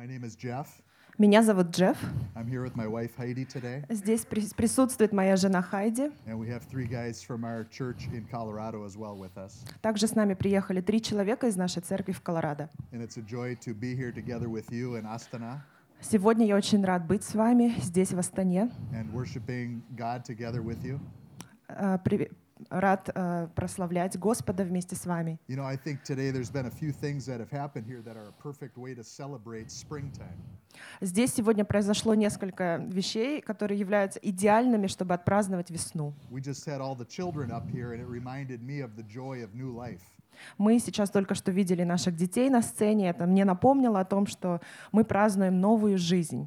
My name is Jeff. Меня зовут Джефф. I'm here with my wife Heidi today, Здесь при- присутствует моя жена Хайди. and we have three guys from our church in Colorado as well with us. Также с нами приехали три человека из нашей церкви в Колорадо. And it's a joy to be here together with you in Astana Сегодня я очень рад быть с вами здесь, в Астане. and worshiping God together with you. Э, Рад э, прославлять Господа вместе с вами. You know, I think today there's been a few things that have happened here that are a perfect way to celebrate springtime. Здесь сегодня произошло несколько вещей, которые являются идеальными, чтобы отпраздновать весну. We just had all the children up here, and it reminded me of the joy of new life. Мы сейчас только что видели наших детей на сцене. Это мне напомнило о том, что мы празднуем новую жизнь.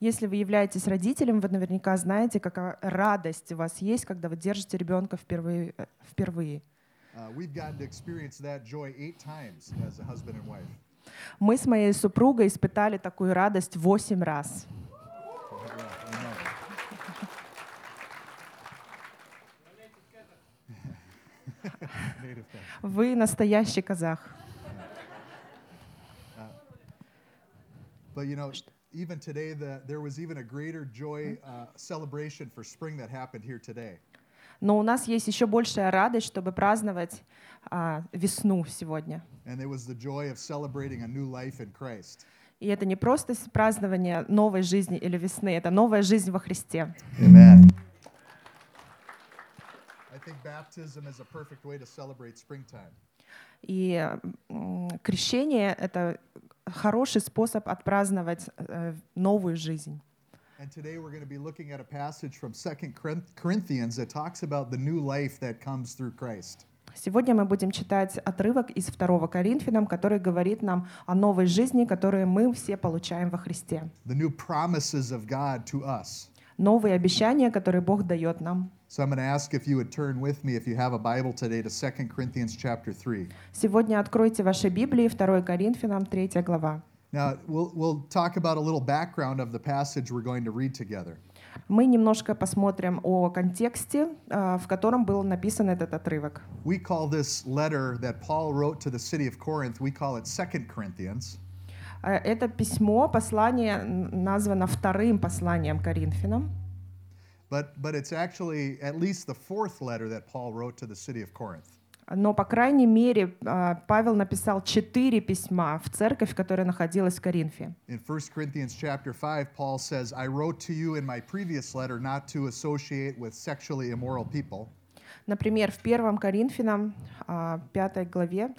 Если вы являетесь родителем, вы наверняка знаете, какая радость у вас есть, когда вы держите ребенка впервые. э, впервые. Uh, we've gotten to experience that joy eight times as a husband and wife. Мы с моей супругой испытали такую радость восемь раз. Yeah, I know. Native thing. Вы настоящий казах. But you know, even today, the, there was even a greater joy uh, celebration for spring that happened here today. Но у нас есть еще большая радость, чтобы праздновать а, весну сегодня. И это не просто празднование новой жизни или весны, это новая жизнь во Христе. Amen. И крещение — это хороший способ отпраздновать э, новую жизнь. And today we're going to be looking at a passage from 2 Corinthians that talks about the new life that comes through Christ. Сегодня мы будем читать отрывок из 2 Коринфянам, который говорит нам о новой жизни, которую мы все получаем во Христе. The new promises of God to us. Новые обещания, которые Бог дает нам. So I'm going to ask if you would turn with me, if you have a Bible today, to 2 Corinthians chapter 3. Сегодня откройте ваши Библии, 2 Коринфянам, 3 глава. Now, we'll, we'll talk about a little background of the passage we're going to read together. Мы немножко посмотрим о контексте, а, в котором был написан этот отрывок. We call this letter that Paul wrote to the city of Corinth, we call it 2 Corinthians. А, Это письмо, послание названо вторым посланием Коринфянам, But, but it's actually at least the fourth letter that Paul wrote to the city of Corinth. но, по крайней мере, а, Павел написал четыре письма в церковь, которая находилась в Коринфе. In 1 Corinthians chapter 5, Paul says, I wrote to you in my previous letter not to associate with sexually immoral people. Например, в 1 Коринфянам, а, 5 главе,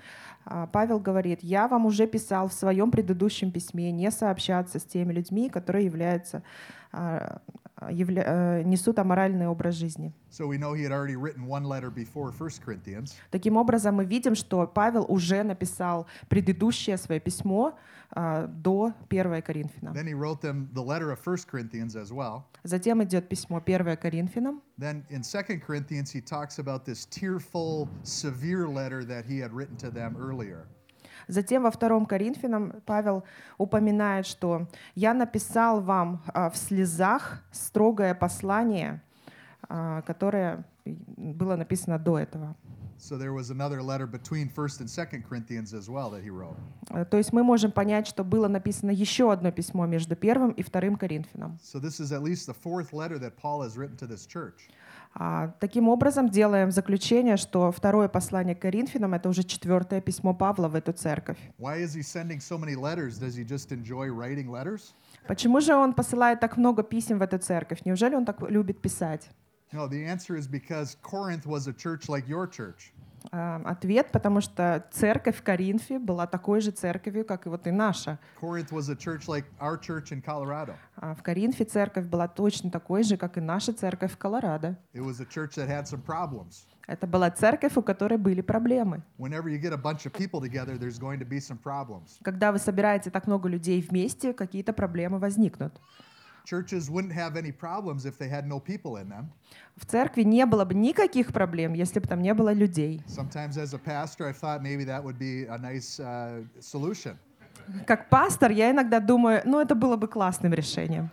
а, Павел говорит, «Я вам уже писал в своем предыдущем письме не сообщаться с теми людьми, которые являются, а, явля- э, несут аморальный образ жизни». So we know he had already written one letter before 1 Corinthians. Таким образом, мы видим, что Павел уже написал предыдущее свое письмо а, до 1 Коринфянам. Then he wrote them the letter of 1 Corinthians as well. Затем идет письмо 1 Коринфянам. Then in 2 Corinthians, he talks about this tearful, severe letter that he had written to them earlier. Затем во 2 Коринфянам Павел упоминает, что «я написал вам а, в слезах строгое послание, а, которое было написано до этого». So there was another letter between 1st and 2nd Corinthians as well that he wrote. То есть мы можем понять, что было написано еще одно письмо между первым и вторым Коринфянам. So this is at least the fourth letter that Paul has written to this church. Таким образом, делаем заключение, что второе послание к Коринфянам — это уже четвертое письмо Павла в эту церковь. Why is he sending so many letters? Does he just enjoy writing letters? Почему же он посылает так много писем в эту церковь? Неужели он так любит писать? No, the answer is because Corinth was a church like your church. Ответ, потому что церковь в Коринфе была такой же церковью, как и вот и наша. Corinth was a church like our church in Colorado. А В Коринфе церковь была точно такой же, как и наша церковь в Колорадо. It was a church that had some problems. Это была церковь, у которой были проблемы. Whenever you get a bunch of people together, there's going to be some problems. Когда вы собираете так много людей вместе, какие-то проблемы возникнут. Churches wouldn't have any problems if they had no people in them. В церкви не было бы никаких проблем, если бы там не было людей. Sometimes, as a pastor, I thought maybe that would be a nice uh, solution. Как пастор я иногда думаю, ну это было бы классным решением.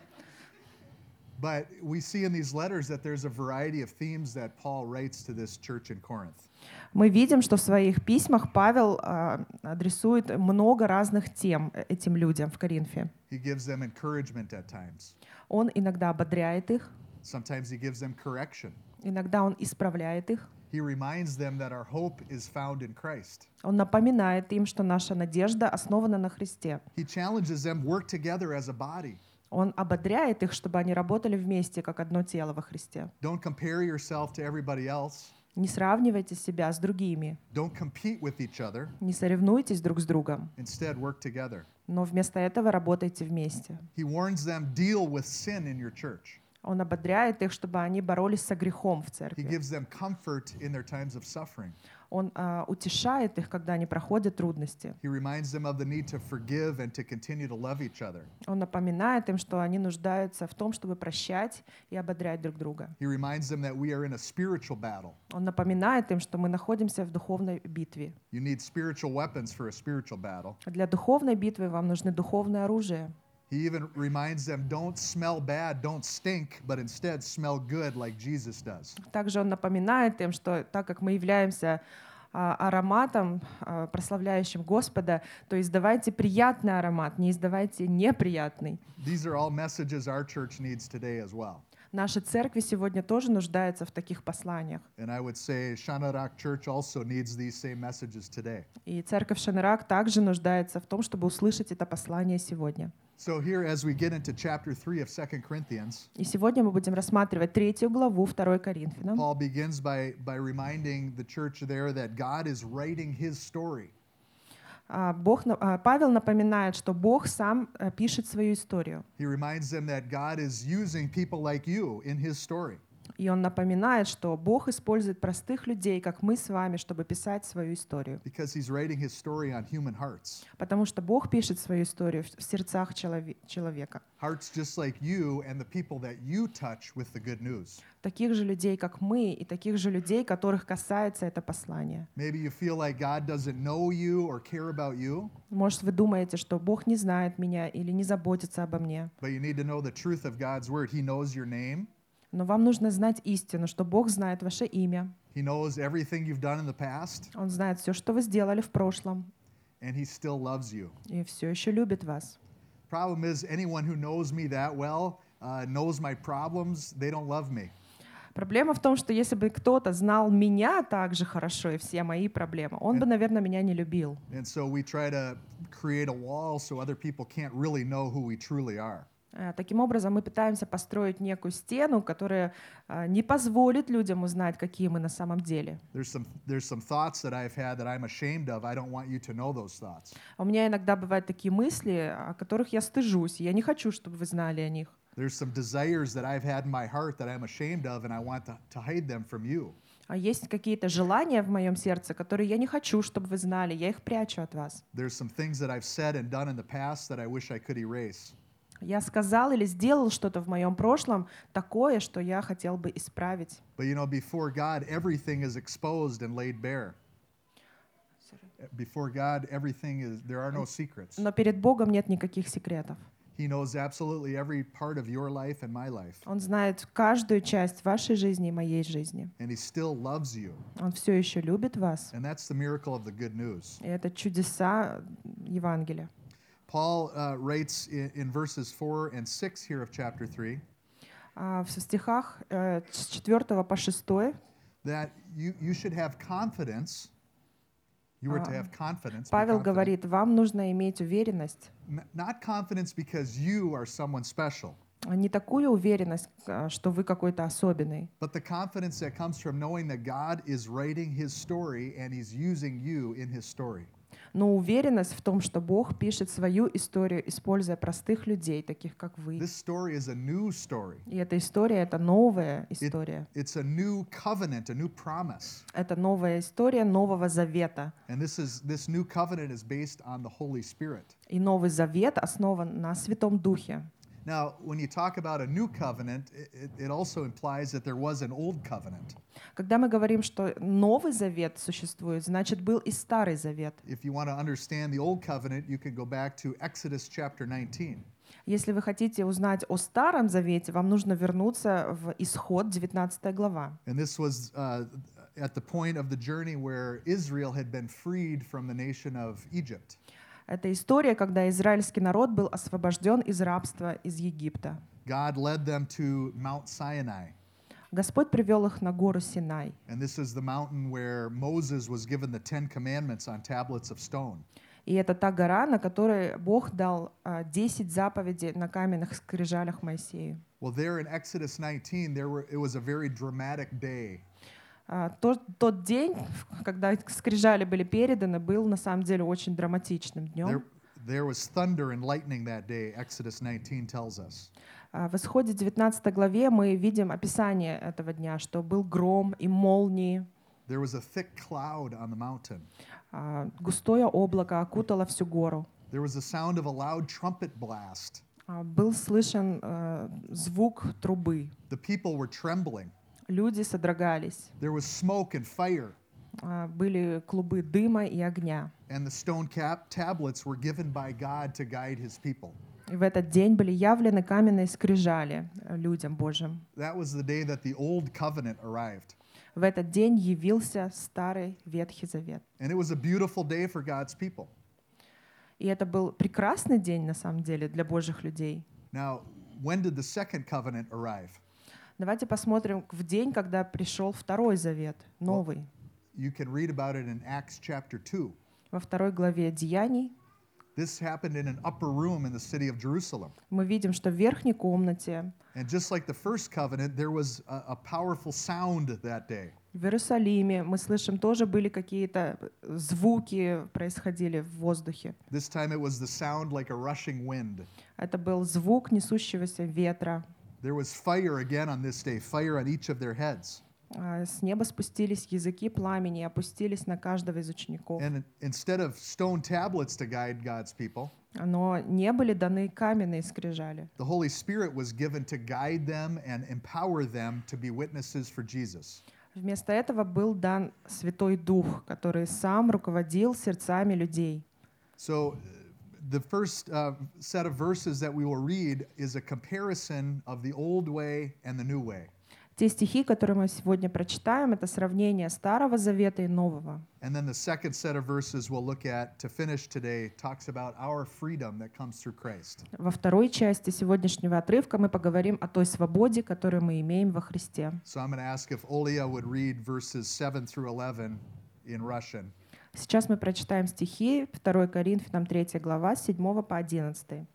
But we see in these letters that there's a variety of themes that Paul writes to this church in Corinth. Мы видим, что в своих письмах Павел а, адресует много разных тем этим людям в Коринфе. He gives them encouragement at times. Он иногда ободряет их, Sometimes he gives them correction. иногда он исправляет их. He reminds them that our hope is found in Christ. Он напоминает им, что наша надежда основана на Христе. He challenges them work together as a body. Он ободряет их, чтобы они работали вместе, как одно тело во Христе. Don't compare yourself to everybody else. Не сравнивайте себя с другими, Don't compete with each other. не соревнуйтесь друг с другом, Instead, work together. но вместо этого работайте вместе. He warns them deal with sin in your church. Он ободряет их, чтобы они боролись со грехом в He церкви. gives them comfort in their times of suffering. Он а, утешает их, когда они проходят трудности. Он напоминает им, что они нуждаются в том, чтобы прощать и ободрять друг друга. He reminds them that we are in a spiritual battle. Он напоминает им, что мы находимся в духовной битве. Для духовной битвы вам нужны духовное оружие. He even reminds them don't smell bad, don't stink, but instead smell good like Jesus does. Также он напоминает им, что так как мы являемся а, ароматом, а, прославляющим Господа, то издавайте приятный аромат, не издавайте неприятный. These are all messages our church needs today as well. Наша церковь сегодня тоже нуждается в таких посланиях. And I would say Shanarak Church also needs these same messages today. И церковь Шанарак также нуждается в том, чтобы услышать это послание сегодня. So here as we get into chapter 3 of 2 Corinthians, И сегодня мы будем рассматривать третью главу 2 Коринфянам. Paul begins by by reminding the church there that God is writing his story. А, Бог, на- а, Павел напоминает, что Бог сам э, пишет свою историю. He reminds them that God is using people like you in his story. И он напоминает, что Бог использует простых людей, как мы с вами, чтобы писать свою историю. Потому что Бог пишет свою историю в сердцах челове- человека. Таких же людей, как мы, и таких же людей, которых касается это послание. Может, вы думаете, что Бог не знает меня или не заботится обо мне. Но вам нужно знать истину, что Бог знает ваше имя. He knows everything you've done in the past, Он знает все, что вы сделали в прошлом, and He still loves you. и все еще любит вас. Problem is, anyone who knows me that well, uh, knows my problems, they don't love me. Проблема в том, что если бы кто-то знал меня так же хорошо и все мои проблемы, он бы, наверное, меня не любил. And so we try to create a wall so other people can't really know who we truly are. Э, Таким образом, мы пытаемся построить некую стену, которая э, не позволит людям узнать, какие мы на самом деле. У меня иногда бывают такие мысли, о которых я стыжусь, и я не хочу, чтобы вы знали о них. There's some desires that I've had in my heart that I'm ashamed of, and I want to, to hide them from you. А есть какие-то желания в моем сердце, которые я не хочу, чтобы вы знали, я их прячу от вас. There's some things that I've said and done in the past that I wish I could erase. Я сказал или сделал что-то в моем прошлом такое, что я хотел бы исправить. But you know, before God, everything is exposed and laid bare. Before God, everything is, there are no secrets. Но перед Богом нет никаких секретов. He knows absolutely every part of your life and my life. Он знает каждую часть вашей жизни и моей жизни. And He still loves you. Он все еще любит вас. And that's the miracle of the good news. И это чудеса Евангелия. Paul uh, writes in, in verses 4 and 6 here of chapter 3 А в стихах э, с 4 по 6 that you, you should have confidence. You were to А, have confidence. be Павел confident. говорит, вам нужно иметь уверенность. N- Not confidence because you are someone special, а Не такую уверенность, а, что вы какой-то особенный, Но уверенность в том, что Бог пишет свою историю, используя простых людей, таких как вы. This story is a new story. И эта история — это новая история. It's a new covenant, a new promise. Это новая история Нового Завета. And this is this new covenant is based on the Holy Spirit. И Новый Завет основан на Святом Духе. Now, when you talk about a new covenant, it, it, it also implies that there was an old covenant. Когда мы говорим, что Новый Завет существует, значит, был и Старый Завет. If you want to understand the old covenant, you can go back to Exodus chapter 19. Если вы хотите узнать о Старом Завете, вам нужно вернуться в Исход, 19 глава. And this was uh, at the point of the journey where Israel had been freed from the nation of Egypt. Это история, когда израильский народ был освобожден из рабства из Египта. God led them to Mount Sinai. Господь привел их на гору Синай. And this is the mountain where Moses was given the Ten Commandments on tablets of stone. И это та гора, на которой Бог дал а, 10 заповедей на каменных скрижалях Моисею. Well, there in Exodus 19, there were, it was a very dramatic day. А, Тот, тот день, когда скрижали были переданы, был на самом деле очень драматичным днем. there was thunder and lightning that day, Exodus 19 tells us. А, В Исходе 19 главе мы видим описание этого дня, что был гром и молнии, There was a thick cloud on the mountain. а, густое облако окутало всю гору. There was the sound of a loud trumpet blast. Был слышен э, звук трубы. The people were trembling. Люди содрогались. There was smoke and fire, А, Были клубы дыма и огня. and the stone cap tablets were given by God to guide his people. И в этот день были явлены каменные скрижали э, людям Божьим. That was the day that the old covenant arrived. В этот день явился старый Ветхий Завет. And it was a beautiful day for God's people. И это был прекрасный день, на самом деле, для Божьих людей. Now, when did the second covenant arrive? Давайте посмотрим в день, когда пришел Второй Завет, новый. You can read about it in Acts chapter 2. Во второй главе Деяний This happened in an upper room in the city of Jerusalem. мы видим, что в верхней комнате And just like the first covenant, there was a, a powerful sound that day. в Иерусалиме мы слышим, тоже были какие-то звуки происходили в воздухе. This time it was the sound like a rushing wind. Это был звук несущегося ветра. There was fire again on this day, fire on each of their heads. А, С неба спустились языки пламени и опустились на каждого из учеников. And instead of stone tablets to guide God's people, Но не были даны каменные скрижали. the Holy Spirit was given to guide them and empower them to be witnesses for Jesus. Вместо этого был дан Святой Дух, который сам руководил сердцами людей. So, uh, the first uh, set of verses that we will read is a comparison of the old way and the new way. Те стихи, которые мы сегодня прочитаем, это сравнение Старого Завета и Нового. And then the second set of verses we'll look at to finish today talks about our freedom that comes through Christ. Во второй части сегодняшнего отрывка мы поговорим о той свободе, которую мы имеем во Христе. So I'm going to ask if Olia would read verses 7 through 11 in Russian. Сейчас мы прочитаем стихи 2 Коринфянам 3 глава с 7 по 11.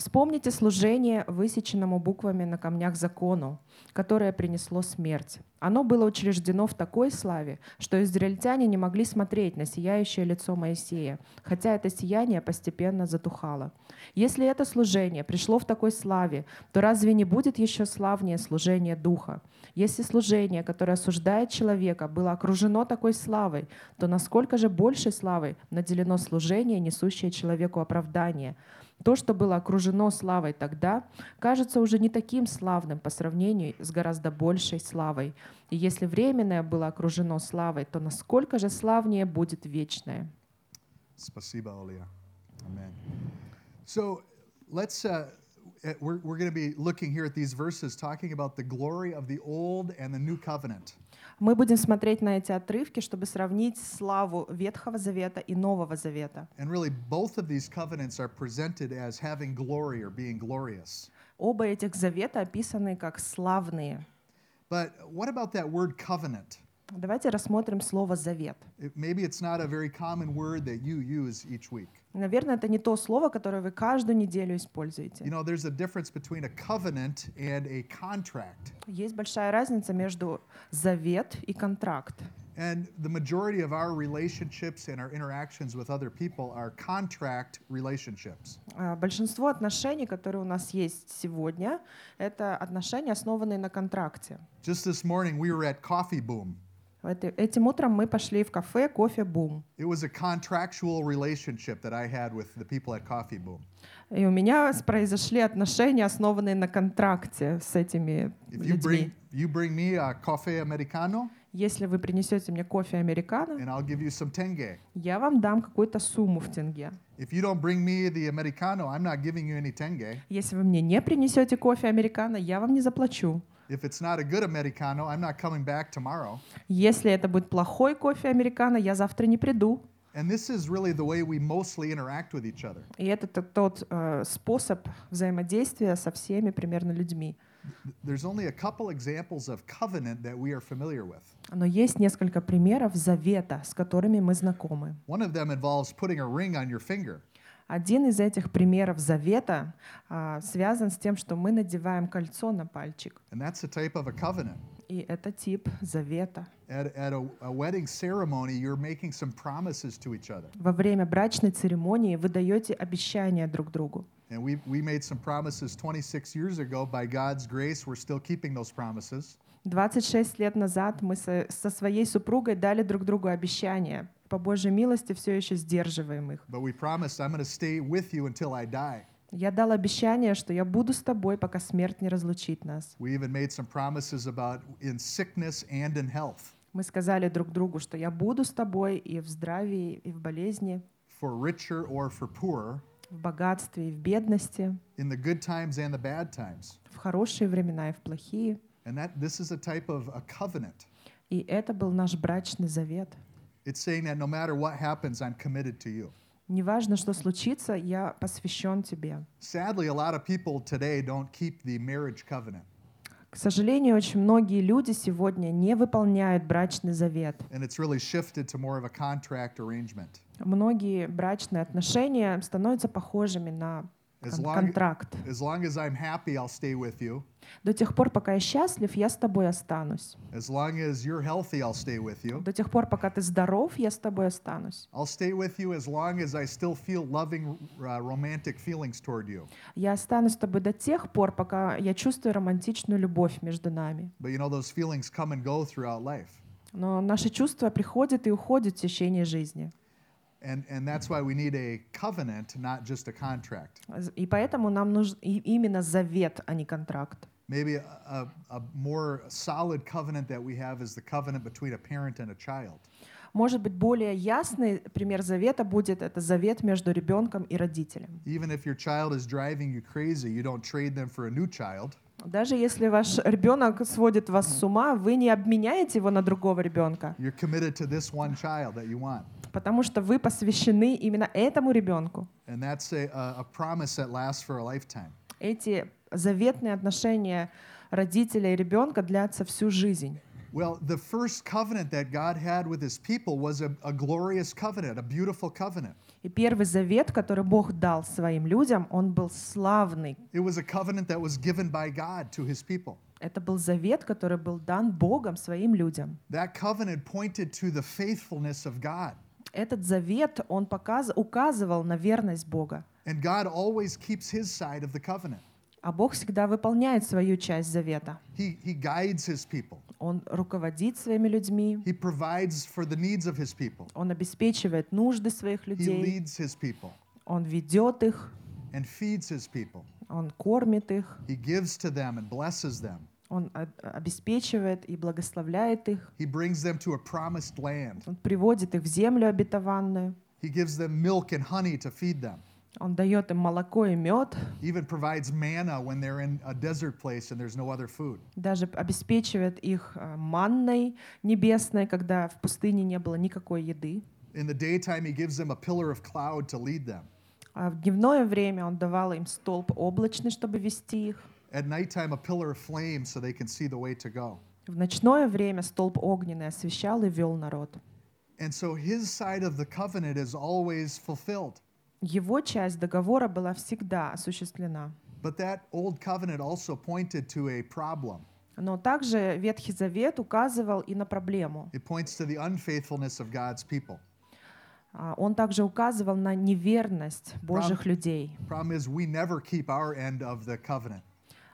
Вспомните служение, высеченному буквами на камнях закону, которое принесло смерть. Оно было учреждено в такой славе, что израильтяне не могли смотреть на сияющее лицо Моисея, хотя это сияние постепенно затухало. Если это служение пришло в такой славе, то разве не будет еще славнее служение Духа? Если служение, которое осуждает человека, было окружено такой славой, то насколько же большей славой наделено служение, несущее человеку оправдание? То, что было окружено славой тогда, кажется уже не таким славным по сравнению с гораздо большей славой. И если временное было окружено славой, то насколько же славнее будет вечное? Spasiba, Olia. Amen. So let's, uh, uh, we're, we're going to be looking here at these verses talking about the glory of the old and the new covenant. Мы будем смотреть на эти отрывки, чтобы сравнить славу Ветхого Завета и Нового Завета. And really, both of these covenants are presented as having glory or being glorious. Оба этих завета описаны как славные. But what about that word covenant? Давайте рассмотрим слово «завет». It, maybe it's not a very common word that you use each week. Наверное, это не то слово, которое вы каждую неделю используете. You know, there's a difference between a covenant and a contract. Есть большая разница между завет и контракт. And the majority of our relationships and our interactions with other people are contract relationships. А, Большинство отношений, которые у нас есть сегодня, это отношения, основанные на контракте. Just this morning, we were at Coffee Boom. Этим утром мы пошли в кафе «Кофе Бум». It was a contractual relationship that I had with the people at Coffee Boom. И у меня произошли отношения, основанные на контракте с этими If you bring, людьми. you bring me a americano, Если вы принесете мне кофе американо, and I'll give you some tenge. я вам дам какую-то сумму в тенге. If you don't bring me the americano, I'm not giving you any tenge. Если вы мне не принесете кофе американо, я вам не заплачу. If it's not a good americano, I'm not coming back tomorrow. Если это будет плохой кофе американо, я завтра не приду. And this is really the way we mostly interact with each other. И это т- тот э, способ взаимодействия со всеми примерно людьми. There's only a couple examples of covenant that we are familiar with. Но есть несколько примеров завета, с которыми мы знакомы. One of them involves putting a ring on your finger. Один из этих примеров завета а, связан с тем, что мы надеваем кольцо на пальчик. And that's a type of a covenant. И это тип завета. At, at a, a wedding ceremony, you're making some promises to each other. Во время брачной церемонии вы даете обещания друг другу. And we, we made some promises 26 years ago. By God's grace, we're still keeping those promises. 26 лет назад мы со, со своей супругой дали друг другу обещания. По Божьей милости все еще сдерживаем их. But we promised, I'm going to stay with you until I die. Я дал обещание, что я буду с тобой, пока смерть не разлучит нас. We even made some promises about in sickness and in health, Мы сказали друг другу, что я буду с тобой и в здравии, и в болезни, for richer or for poorer, в богатстве и в бедности, in the good times and the bad times. в хорошие времена и в плохие. And that this is a type of a covenant. И это был наш брачный завет. It's saying that no matter what happens, I'm committed to you. Неважно, что случится, я посвящен тебе. Sadly, a lot of people today don't keep the marriage covenant. К сожалению, очень многие люди сегодня не выполняют брачный завет. And it's really shifted to more of a contract arrangement. Многие брачные отношения становятся похожими на контракт. as long as I'm happy, I'll stay with you. До тех пор, пока я счастлив, я с тобой останусь. As long as you're healthy, I'll stay with you. До тех пор, пока ты здоров, я с тобой останусь. I'll stay with you as long as I still feel loving, uh, romantic feelings toward you. Я останусь с тобой до тех пор, пока я чувствую романтичную любовь между нами. But you know, those feelings come and go throughout life. Но наши чувства приходят и уходят в течение жизни. And, and that's why we need a covenant, not just a contract. И поэтому нам нужен и- именно завет, а не контракт. Maybe a, a, a more solid covenant that we have is the covenant between a parent and a child. Может быть, более ясный пример завета будет это завет между ребенком и родителем. Even if your child is driving you crazy, you don't trade them for a new child. Даже если ваш ребенок сводит вас с ума, вы не обменяете его на другого ребенка, You're committed to this one child that you want. Потому что вы посвящены именно этому ребенку. And that's a, a, a promise that lasts for a lifetime. Эти заветные отношения родителя и ребенка длятся всю жизнь. Well, the first covenant that God had with his people was a, a glorious covenant, a beautiful covenant. И первый завет, который Бог дал своим людям, он был славный. It was a covenant that was given by God to his people. Это был завет, который был дан Богом своим людям. That covenant pointed to the faithfulness of God. Этот завет, он показ... указывал на верность Бога. And God always keeps his side of the covenant. А Бог всегда выполняет свою часть завета. He, he guides his people. Он руководит своими людьми, He provides for the needs of his people. он обеспечивает нужды своих He людей, leads his people он ведет их, and feeds his people. он кормит их, He gives to them and blesses them. Он обеспечивает и благословляет их, He brings them to a promised land. он приводит их в землю обетованную, He gives them milk and honey to feed them. он дает им молоко и мед, Even provides manna when they're in a desert place and there's no other food. даже обеспечивает их э, манной небесной, когда в пустыне не было никакой еды. In the daytime, he gives them a pillar of cloud to lead them. А в дневное время он давал им столб облачный, чтобы вести их. At nighttime, a pillar of flame so they can see the way to go. В ночное время столб огненный освещал и вел народ. And so his side of the covenant is always fulfilled. Его часть договора была всегда осуществлена. But that old covenant also pointed to a problem. Но также Ветхий Завет указывал и на проблему. It points to the unfaithfulness of God's people. А, Он также указывал на неверность Божьих людей. Problem is, we never keep our end of the covenant.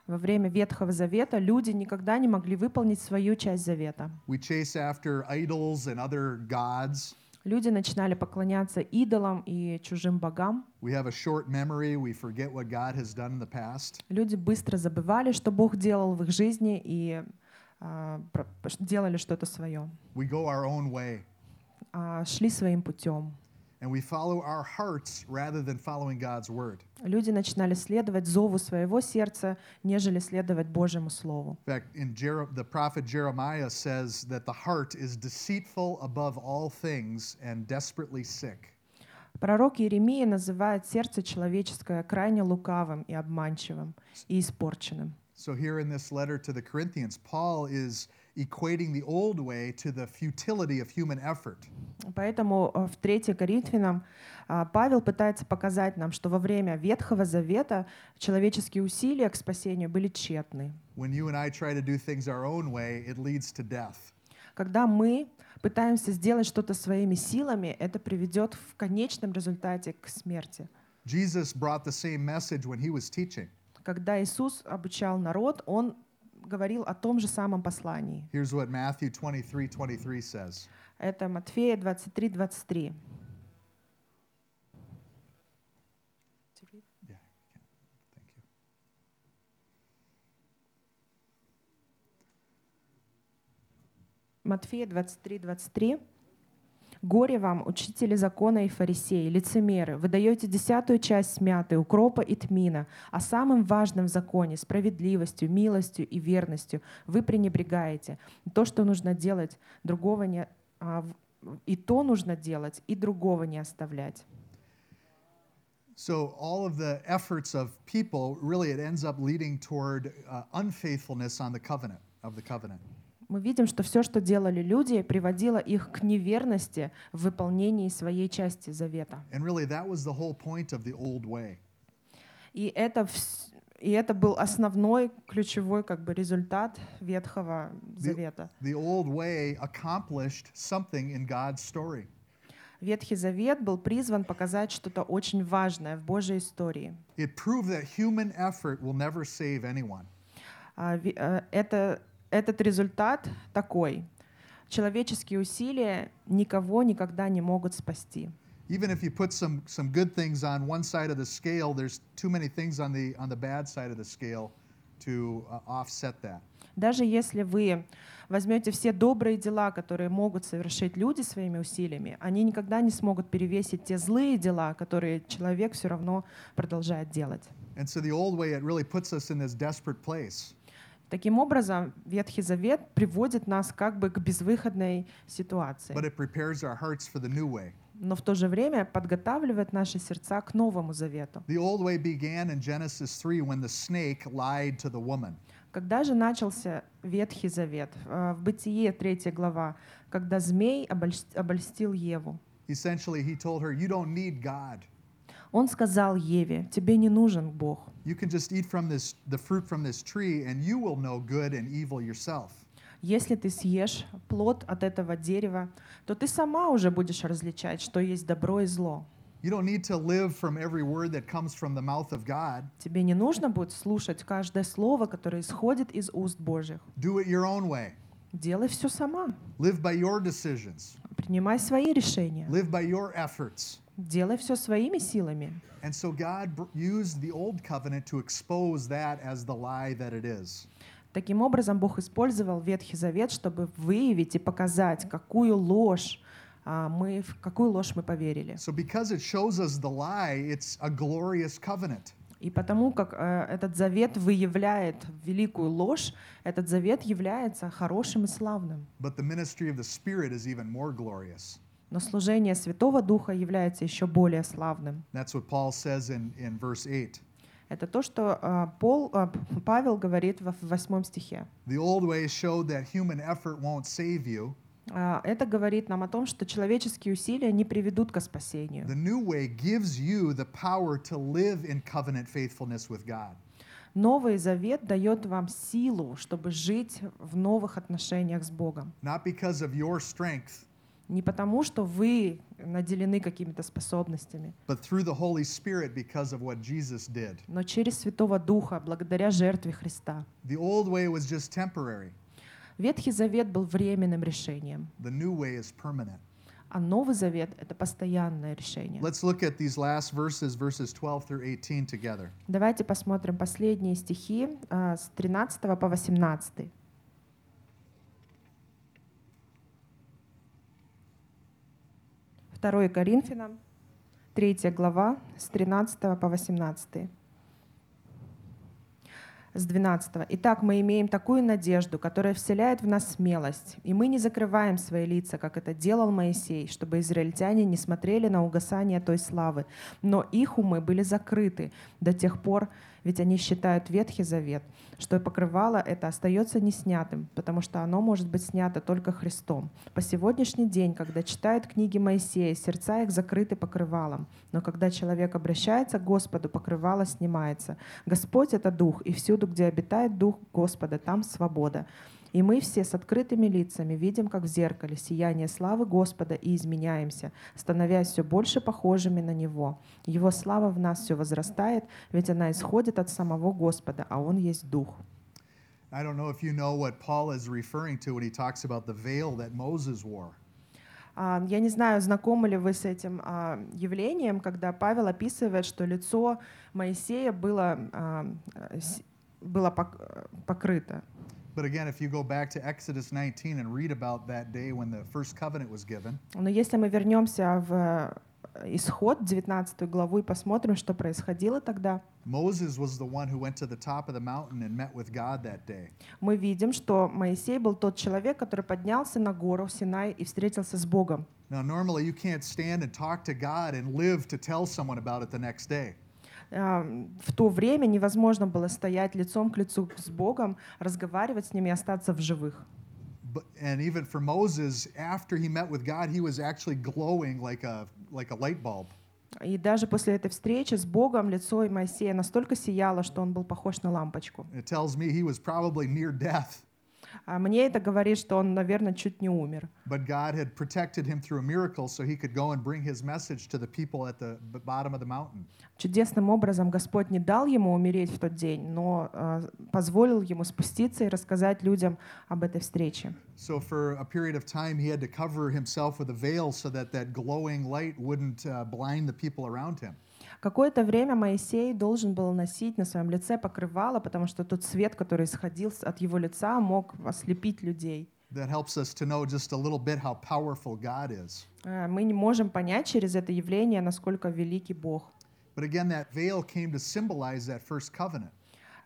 Во время Ветхого Завета люди никогда не могли выполнить свою часть завета. We chase after idols and other gods. Люди начинали поклоняться идолам и чужим богам. We have a short memory. We forget what God has done in the past. Люди быстро забывали, что Бог делал в их жизни, и ш- делали что-то свое, We go our own way. а, шли своим путем. And we follow our hearts rather than following God's word. Люди начинали следовать зову своего сердца, нежели следовать Божьему Слову. In fact, in Jer- the prophet Jeremiah says that the heart is deceitful above all things and desperately sick. Пророк Иеремия называет сердце человеческое крайне лукавым и обманчивым и испорченным. So, here in this letter to the Corinthians, Paul is equating the old way to the futility of human effort. Поэтому э, в 3 Коринфянам а, Павел пытается показать нам, что во время Ветхого Завета человеческие усилия к спасению были тщетны. When you and I try to do things our own way, it leads to death. Когда мы пытаемся сделать что-то своими силами, это приведет в конечном результате к смерти. Jesus brought the same message when he was teaching. Когда Иисус обучал народ, Он говорил о том же самом послании. Here's what Matthew 23 23 says. Это Матфея 23, 23. Yeah, thank you. Матфея 23, 23. «Горе вам, учители закона и фарисеи, лицемеры! Вы даете десятую часть смяты, укропа и тмина, а самым важным в законе, справедливостью, милостью и верностью, вы пренебрегаете. То, что нужно делать, другого не, а, и то нужно делать, и другого не оставлять». So, all of the efforts of people really it ends up leading toward uh, unfaithfulness on the covenant of the covenant. Мы видим, что все, что делали люди, приводило их к неверности в выполнении своей части завета. Really, the the. И это, и это был основной, ключевой как бы, результат Ветхого Завета. The old way accomplished something in God's story. Ветхий Завет был призван показать что-то очень важное в Божьей истории. It proved that human effort will never save anyone. Ви- э, Это, этот результат такой. Человеческие усилия никого никогда не могут спасти. Even if you put some, some good things on one side of the scale, there's too many things on the, on the bad side of the scale to uh, offset that. Даже если вы возьмете все добрые дела, которые могут совершить люди своими усилиями, они никогда не смогут перевесить те злые дела, которые человек все равно продолжает делать. And so the old way, it really puts us in this desperate place. Таким образом, Ветхий Завет приводит нас как бы к безвыходной ситуации, but it prepares our hearts for the new way. но в то же время подготавливает наши сердца к Новому Завету. The old way began in Genesis 3 when the snake lied to the woman. Когда же начался Ветхий Завет? Э, В Бытие 3 глава, когда змей обольс- обольстил Еву. Essentially, he told her, You don't need God. Он сказал Еве, тебе не нужен Бог. You can just eat from this, the fruit from this tree, and you will know good and evil yourself. Если ты съешь плод от этого дерева, то ты сама уже будешь различать, что есть добро и зло. You don't need to live from every word that comes from the mouth of God. Тебе не нужно будет слушать каждое слово, которое исходит из уст Божьих. Do it your own way. Делай все сама. Live by your decisions. Принимай свои решения. Live by your efforts. Делай все своими силами. And so God br- used the old covenant to expose that as the lie that it is. Таким образом, Бог использовал Ветхий Завет, чтобы выявить и показать, какую ложь а, мы, в какую ложь мы поверили. So, because it shows us the lie, it's a glorious covenant. И потому как э, этот завет выявляет великую ложь, этот завет является хорошим и славным. But the ministry of the Spirit is even more glorious. Но служение Святого Духа является еще более славным. That's what Paul says in, in verse 8. Это то, что э, Пол, э, Павел говорит во восьмом стихе. The old way showed that human effort won't save you. А, Это говорит нам о том, что человеческие усилия не приведут к спасению. The new way gives you the power to live in covenant faithfulness with God. Новый Завет дает вам силу, чтобы жить в новых отношениях с Богом. Not because of your strength, Не потому, что вы наделены какими-то способностями, but through the Holy Spirit because of what Jesus did. но через Святого Духа, благодаря жертве Христа. The old way was just temporary, Ветхий Завет был временным решением. The new way is permanent. А Новый Завет — это постоянное решение. Let's look at these last verses, verses 12 together. Давайте посмотрим последние стихи а, с 13 по 18. Второе Коринфянам, 3 глава, с 13 по 18. С 12. «Итак, мы имеем такую надежду, которая вселяет в нас смелость, и мы не закрываем свои лица, как это делал Моисей, чтобы израильтяне не смотрели на угасание той славы, но их умы были закрыты до тех пор, ведь они считают Ветхий Завет, что покрывало это остается не снятым, потому что оно может быть снято только Христом. По сегодняшний день, когда читают книги Моисея, сердца их закрыты покрывалом, но когда человек обращается к Господу, покрывало снимается. Господь — это Дух, и всюду, где обитает Дух Господа, там свобода. И мы все с открытыми лицами видим, как в зеркале, сияние славы Господа и изменяемся, становясь все больше похожими на Него. Его слава в нас все возрастает, ведь она исходит от самого Господа, а Он есть Дух. I don't know if you know what Paul is referring to when he talks about the veil that Moses wore. А, Я не знаю, знакомы ли вы с этим а, явлением, когда Павел описывает, что лицо Моисея было, а, было пок- покрыто. But again, if you go back to Exodus 19 and read about that day when the first covenant was given, Но если мы вернемся в э, Исход, 19 главу, и посмотрим, что происходило тогда, Moses was the one who went to the top of the mountain and met with God that day. мы видим, что Моисей был тот человек, который поднялся на гору Синай и встретился с Богом. Now, normally you can't stand and talk to God and live to tell someone about it the next day. В то время невозможно было стоять лицом к лицу с Богом, разговаривать с ним и остаться в живых. And even for Moses, after he met with God, he was actually glowing like a, like a light bulb. И даже после этой встречи с Богом лицо Моисея настолько сияло, что он был похож на лампочку. It tells me he was probably near death, А мне это говорит, что он, наверное, чуть не умер. but God had protected him through a miracle so he could go and bring his message to the people at the b- bottom of the mountain. Чудесным образом Господь не дал ему умереть в тот день, но э, позволил ему спуститься и рассказать людям об этой встрече. So for a period of time, he had to cover himself with a veil so that that glowing light wouldn't uh, blind the people around him. Какое-то время Моисей должен был носить на своем лице покрывало, потому что тот свет, который исходил от его лица, мог ослепить людей. That helps us to know just a little bit how powerful God is. Э, Мы не можем понять через это явление, насколько великий Бог. But again, that veil came to symbolize that first covenant.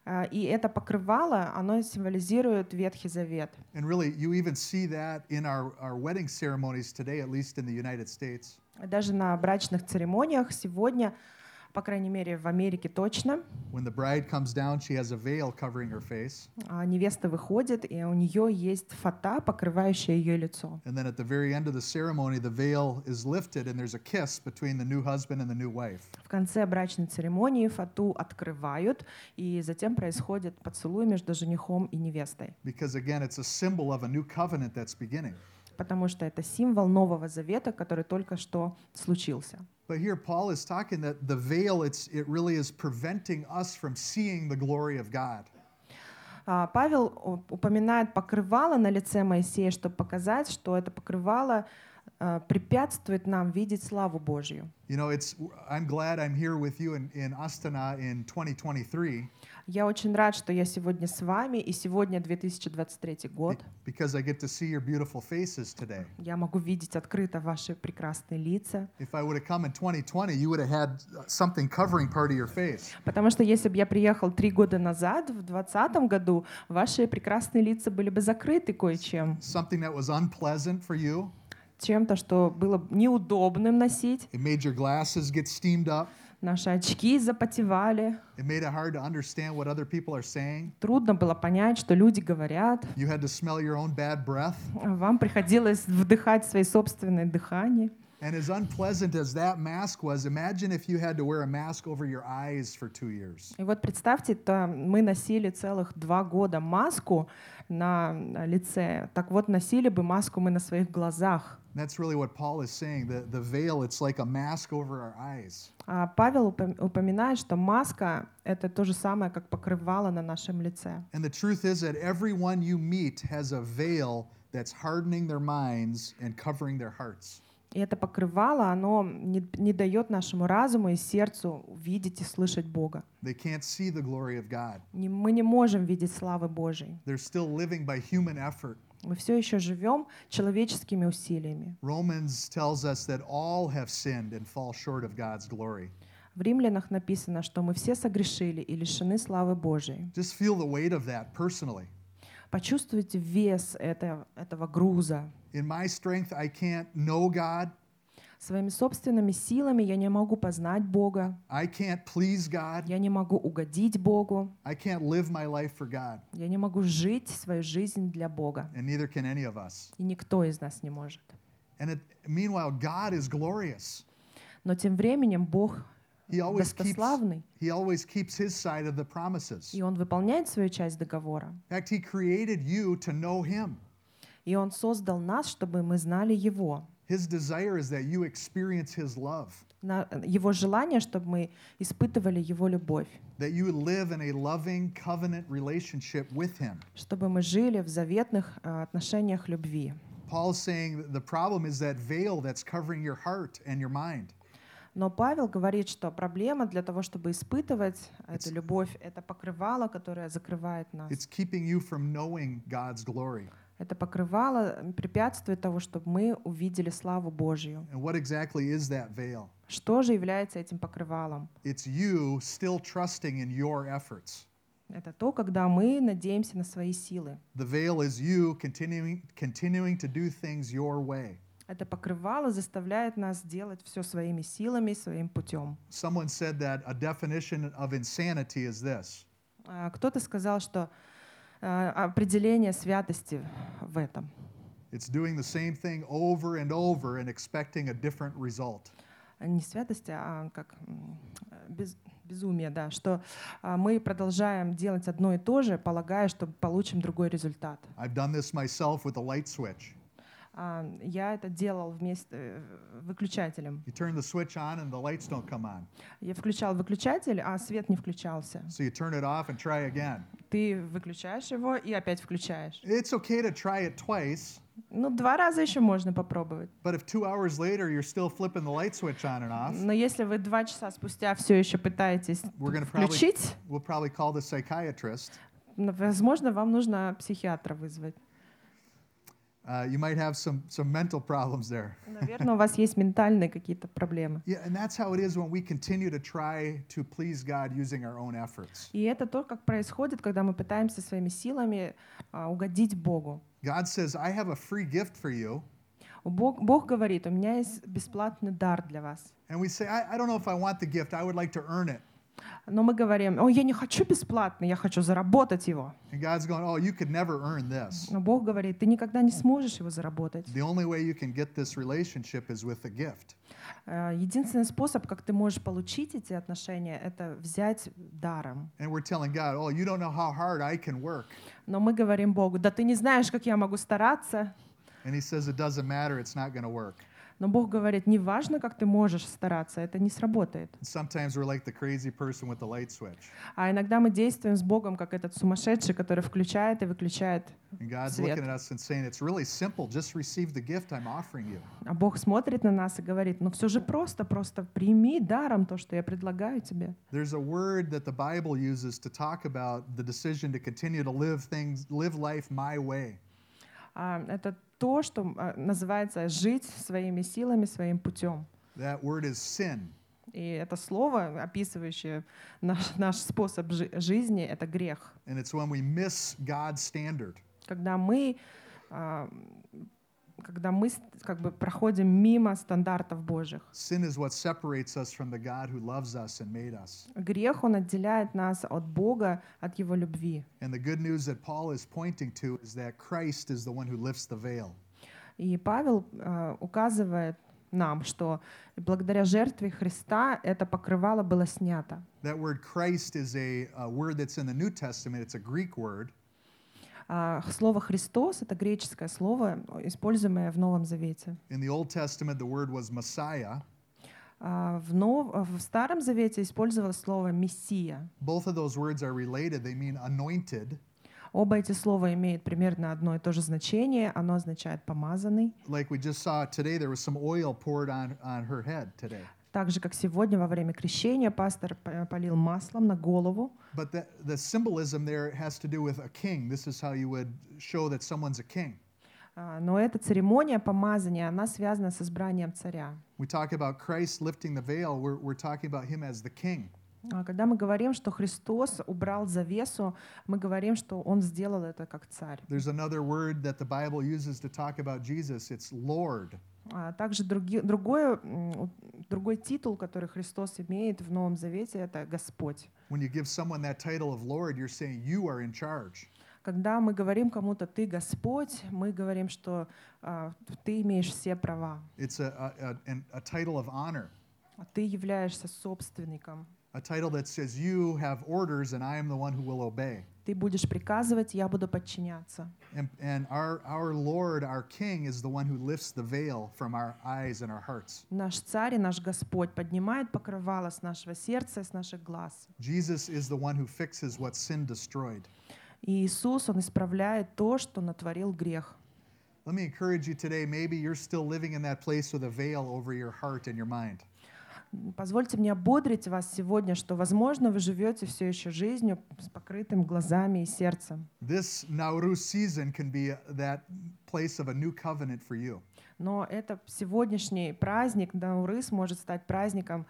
Э, И это покрывало, оно символизирует Ветхий Завет. And really, you even see that in our, our wedding ceremonies today, at least in the United States. Даже на брачных церемониях сегодня, по крайней мере в Америке точно, When the bride comes down, she has a veil covering her face. а, невеста выходит, и у нее есть фата, покрывающая ее лицо. And then at the very end of the ceremony, the veil is lifted, and there's a kiss between the new husband and the new wife. В конце брачной церемонии фату открывают, и затем происходит поцелуй между женихом и невестой, Because again, it's a symbol of a new covenant that's beginning. Потому что это символ Нового Завета, который только что случился. But here, Paul is talking that the veil, it's, it really is preventing us from seeing the glory of God. А, Павел упоминает покрывало на лице Моисея, чтобы показать, что это покрывало а, препятствует нам видеть славу Божью. You know, it's, I'm glad I'm here with you in, in Astana in 2023 Я очень рад, что я сегодня с вами, и сегодня 2023 год. because I get to see your beautiful faces today. Я могу видеть открыто ваши прекрасные лица. If I would have come in 2020, you would have had something covering part of your face. Потому что если бы я приехал три года назад, в 2020 году, ваши прекрасные лица были бы закрыты кое-чем. Something that was unpleasant for you. Чем-то, что было неудобным носить. It made your glasses get steamed up. Наши очки запотевали. It made it hard to understand what other people are saying. Трудно было понять, что люди говорят. You had to smell your own bad breath. Вам приходилось вдыхать свои собственные дыхания. And as unpleasant as that mask was, imagine if you had to wear a mask over your eyes for two years. И вот представьте, то мы носили целых два года маску на лице. Так вот, носили бы маску мы на своих глазах. And that's really what Paul is saying. The, the veil, it's like a mask over our eyes. А Павел упом- упоминает, что маска — это то же самое, как покрывало на нашем лице. And the truth is that everyone you meet has a veil that's hardening their minds and covering their hearts. И это покрывало, оно не, не дает нашему разуму и сердцу видеть и слышать Бога. They can't see the glory of God. Не- мы не можем видеть славы Божьей. They're still living by human effort. Мы все еще живем человеческими усилиями. Romans tells us that all have sinned and fall short of God's glory. В римлянах написано, что мы все согрешили и лишены славы Божией. Just feel the weight of that personally. Почувствуйте вес это- этого груза. In my strength, I can't know God. Своими собственными силами я не могу познать Бога, I can't please God. я не могу угодить Богу, I can't live my life for God. я не могу жить свою жизнь для Бога. And neither can any of us. И никто из нас не может. And it, meanwhile, God is glorious. Но тем временем Бог He always keeps, достославный, he always keeps his side of the promises. и Он выполняет свою часть договора. In fact, he created you to know him. И Он создал нас, чтобы мы знали Его. His desire is that you experience his love, На- Его желание, чтобы мы испытывали Его любовь, that you would live in a loving covenant relationship with him. чтобы мы жили в заветных э, отношениях любви. Paul's saying that the problem is that veil that's covering your heart and your mind. Но Павел говорит, что проблема для того, чтобы испытывать эту любовь, это покрывало, которое закрывает нас. It's keeping you from knowing God's glory. Это покрывало препятствует того, чтобы мы увидели славу Божью. And what exactly is that veil? Что же является этим покрывалом? It's you still trusting in your efforts. Это то, когда мы надеемся на свои силы. The veil is you continuing continuing to do things your way. Это покрывало заставляет нас делать все своими силами, своим путем. Someone said that a definition of insanity is this. А, Кто-то сказал, что а, определение святости в этом. It's doing the same thing over and over and expecting a different result. Не святости, а как без- безумие, да, что а, мы продолжаем делать одно и то же, полагая, что получим другой результат. I've done this myself with a light switch. А, Я это делал вместе э, выключателем. You turn the switch on and the lights don't come on. Я включал выключатель, а свет не включался. So you turn it off and try again. Ты выключаешь его и опять включаешь. It's okay to try it twice, Ну, два раза еще можно попробовать. but if two hours later you're still flipping the light switch on and off, Но если вы два часа спустя все еще пытаетесь we're going to probably включить, we'll probably call the psychiatrist. возможно, вам нужно психиатра вызвать. Uh, you might have some some mental problems there. Наверное, у вас есть ментальные какие-то проблемы. Yeah, and that's how it is when we continue to try to please God using our own efforts. И это то, как происходит, когда мы пытаемся своими силами а, угодить Богу. God says, "I have a free gift for you," Бог, Бог говорит, у меня есть бесплатный дар для вас. and we say, I, "I don't know if I want the gift. I would like to earn it." Но мы говорим, о, я не хочу бесплатно, я хочу заработать его. And God's going, "Oh, you could never earn this. Но Бог говорит, ты никогда не сможешь его заработать. The only way you can get this relationship is with a gift." Э, Единственный способ, как ты можешь получить эти отношения, это взять даром. And we're telling God, "Oh, you don't know how hard I can work." Но мы говорим Богу, да ты не знаешь, как я могу стараться. And He says, "It doesn't matter. It's not going to work." Но Бог говорит, не важно, как ты можешь стараться, это не сработает. Like А иногда мы действуем с Богом, как этот сумасшедший, который включает и выключает Свет. looking at us and saying, "It's really simple. Just receive the gift I'm offering you." А Бог смотрит на нас и говорит, ну все же просто, просто прими даром то, что я предлагаю тебе. There's a word that the Bible uses to talk about the decision to continue to live things, live life my way. А, это то, что а, называется жить своими силами, своим путем. That word is sin. И это слово, описывающее наш, наш способ жи- жизни, это грех. And it's when we miss God's standard. Когда мы, а, когда мы как бы проходим мимо стандартов Божьих. Sin is what separates us from the God who loves us and made us. Грех, он отделяет нас от Бога, от Его любви. And the good news that Paul is pointing to is that Christ is the one who lifts the veil. И Павел а, указывает нам, что благодаря жертве Христа это покрывало было снято. That word Christ is a, a word that's in the New Testament. It's a Greek word. А слово «Христос» — это греческое слово, используемое в Новом Завете. In the Old Testament, the word was Messiah. А в, Нов- в Старом Завете использовалось слово «Мессия». Both of those words are related. They mean anointed. Оба эти слова имеют примерно одно и то же значение. Оно означает «помазанный». Like we just saw today, there was some oil poured on, on her head today. Так же, как сегодня во время крещения пастор полил маслом на голову. But the, the symbolism there has to do with a king. This is how you would show that someone's a king. А, Но эта церемония помазания, она связана с избранием царя. We talk about Christ lifting the veil, we're, we're talking about him as the king. А Когда мы говорим, что Христос убрал завесу, мы говорим, что Он сделал это как царь. There's another word that the Bible uses to talk about Jesus it's Lord. А также други- у- другой титул, который Христос имеет в Новом Завете, это Господь. When you give someone that title of Lord, you're saying you are in charge. Когда мы говорим кому-то «ты Господь», мы говорим, что а, ты имеешь все права, It's a, a, a, a title of honor, а ты являешься собственником. a title that says you have orders and I am the one who will obey. Ты будешь приказывать, я буду подчиняться. And, and our, our Lord, our King, is the one who lifts the veil from our eyes and our hearts. Наш царь и наш Господь поднимает покрывало с нашего сердца и с наших глаз. Jesus is the one who fixes what sin destroyed. И Иисус, Он исправляет то, что натворил грех. Let me encourage you today. Maybe you're still living in that place with a veil over your heart and your mind. Позвольте мне ободрить вас сегодня, что, возможно, вы живете все еще жизнью с покрытым глазами и сердцем. This Nauru season can be that place of a new covenant for you. Но это сегодняшний праздник, Даурыс, может стать праздником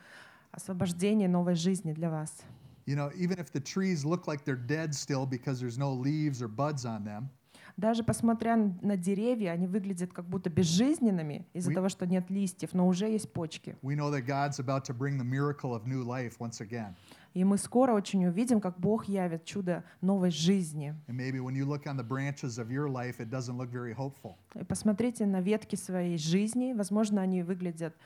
освобождения новой жизни для вас. You know, even if the trees look like they're dead still because there's no leaves or buds on them, Даже посмотря на деревья, они выглядят как будто безжизненными из-за того, что нет листьев, но уже есть почки. we know that God's about to bring the miracle of new life once again. И мы скоро очень увидим, как Бог явит чудо новой жизни. Life. И посмотрите на ветки своей жизни. Возможно, они выглядят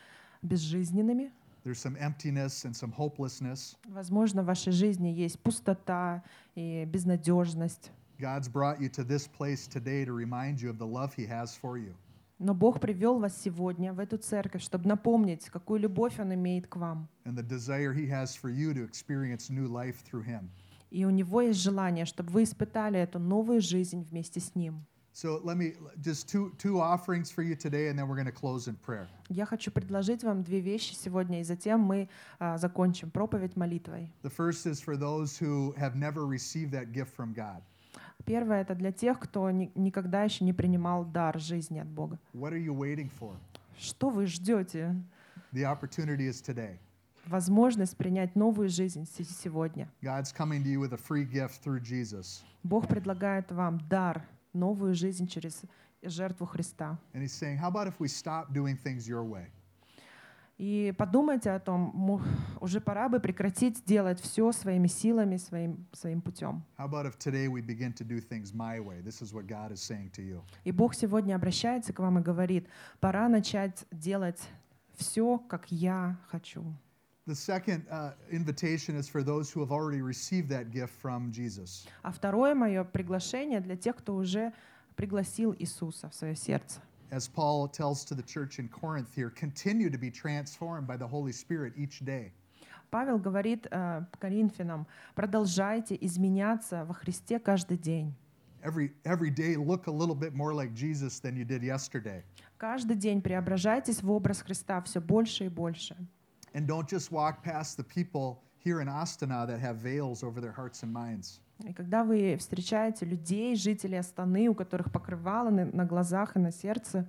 безжизненными. There's some emptiness and some hopelessness. Возможно, в вашей жизни есть пустота и безнадежность. God's brought you to this place today to remind you of the love He has for you. Но Бог привел вас сегодня в эту церковь, чтобы напомнить, какую любовь Он имеет к вам. and the desire He has for you to experience new life through Him. И у Него есть желание, чтобы вы испытали эту новую жизнь вместе с Ним. So let me just two two offerings for you today, and then we're going to close in prayer. Я хочу предложить вам две вещи сегодня, и затем мы а, закончим проповедь молитвой. The first is for those who have never received that gift from God. Первое — это для тех, кто ни- никогда еще не принимал дар жизни от Бога. What are you waiting for? Что вы ждете? The opportunity is today. Возможность принять новую жизнь се- сегодня. God's coming to you with a free gift through Jesus. Бог предлагает вам дар, новую жизнь через жертву Христа. And He's saying, How about if we stop doing things your way? И подумайте о том, уже пора бы прекратить делать все своими силами, своим, своим путем. И Бог сегодня обращается к вам и говорит, пора начать делать все, как я хочу. The second uh, invitation is for those who have already received that gift from Jesus. А второе мое приглашение для тех, кто уже пригласил Иисуса в свое сердце. As Paul tells to the church in Corinth here, continue to be transformed by the Holy Spirit each day. Павел говорит э, Коринфянам, продолжайте изменяться во Христе каждый день. Every, every day, look a little bit more like Jesus than you did yesterday. Каждый день преображайтесь в образ Христа все больше и больше. And don't just walk past the people here in Astana that have veils over their hearts and minds. И когда вы встречаете людей, жителей Астаны, у которых покрывало на, на глазах и на сердце,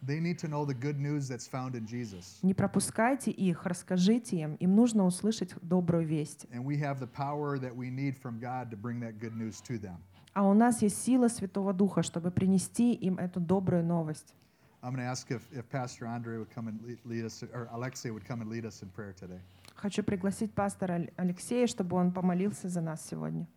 They need to know the good news that's found in Jesus. не пропускайте их, расскажите им. Им нужно услышать добрую весть. And we have the power that we need from God to bring that good news to them. А у нас есть сила Святого Духа, чтобы принести им эту добрую новость. I'm going to ask if, if Pastor Andre would come and lead, us, or Alexei would come and lead us in prayer today. Хочу пригласить пастора Алексея, чтобы он помолился за нас сегодня.